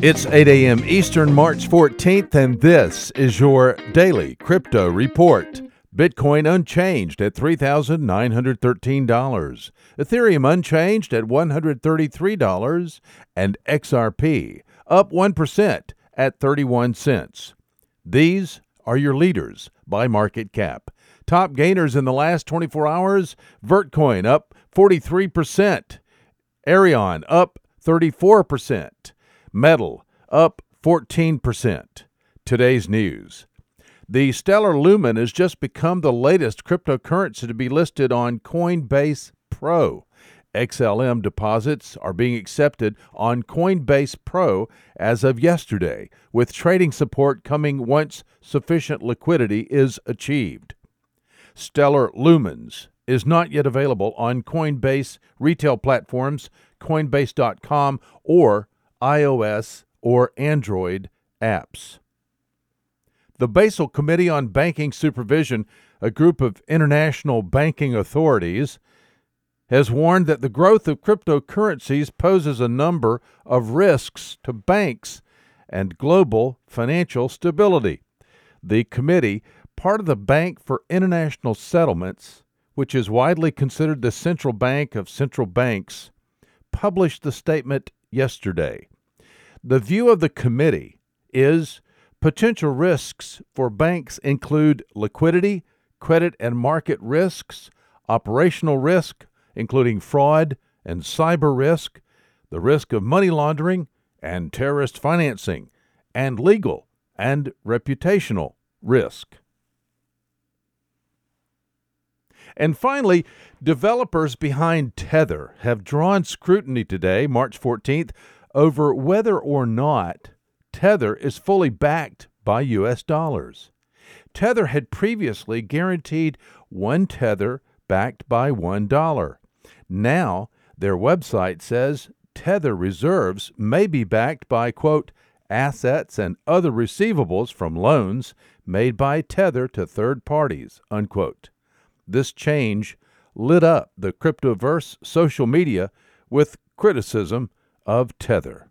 It's 8 a.m. Eastern, March 14th, and this is your daily crypto report. Bitcoin unchanged at $3,913. Ethereum unchanged at $133. And XRP up 1% at 31 cents. These are your leaders by market cap. Top gainers in the last 24 hours Vertcoin up 43%, Aireon up 34%. Metal up 14%. Today's news. The Stellar Lumen has just become the latest cryptocurrency to be listed on Coinbase Pro. XLM deposits are being accepted on Coinbase Pro as of yesterday, with trading support coming once sufficient liquidity is achieved. Stellar Lumens is not yet available on Coinbase retail platforms, Coinbase.com, or iOS, or Android apps. The Basel Committee on Banking Supervision, a group of international banking authorities, has warned that the growth of cryptocurrencies poses a number of risks to banks and global financial stability. The committee, part of the Bank for International Settlements, which is widely considered the central bank of central banks, published the statement yesterday. The view of the committee is potential risks for banks include liquidity, credit and market risks, operational risk, including fraud and cyber risk, the risk of money laundering and terrorist financing, and legal and reputational risk. And finally, developers behind Tether have drawn scrutiny today, March 14th, over whether or not Tether is fully backed by U.S. dollars. Tether had previously guaranteed one Tether backed by $1. Now, their website says Tether reserves may be backed by, quote, assets and other receivables from loans made by Tether to third parties, unquote. This change lit up the cryptoverse social media with criticism of Tether.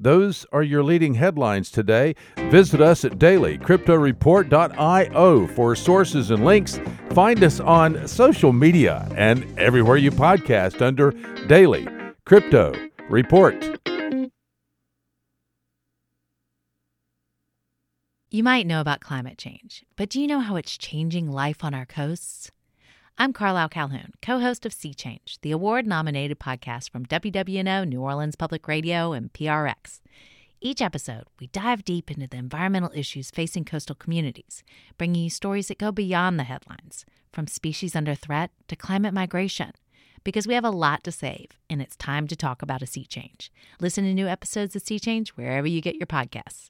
Those are your leading headlines today. Visit us at dailycryptoreport.io for sources and links. Find us on social media and everywhere you podcast under Daily Crypto Report. You might know about climate change, but do you know how it's changing life on our coasts? I'm Carlyle Calhoun, co host of Sea Change, the award nominated podcast from WWNO, New Orleans Public Radio, and PRX. Each episode, we dive deep into the environmental issues facing coastal communities, bringing you stories that go beyond the headlines, from species under threat to climate migration. Because we have a lot to save, and it's time to talk about a sea change. Listen to new episodes of Sea Change wherever you get your podcasts.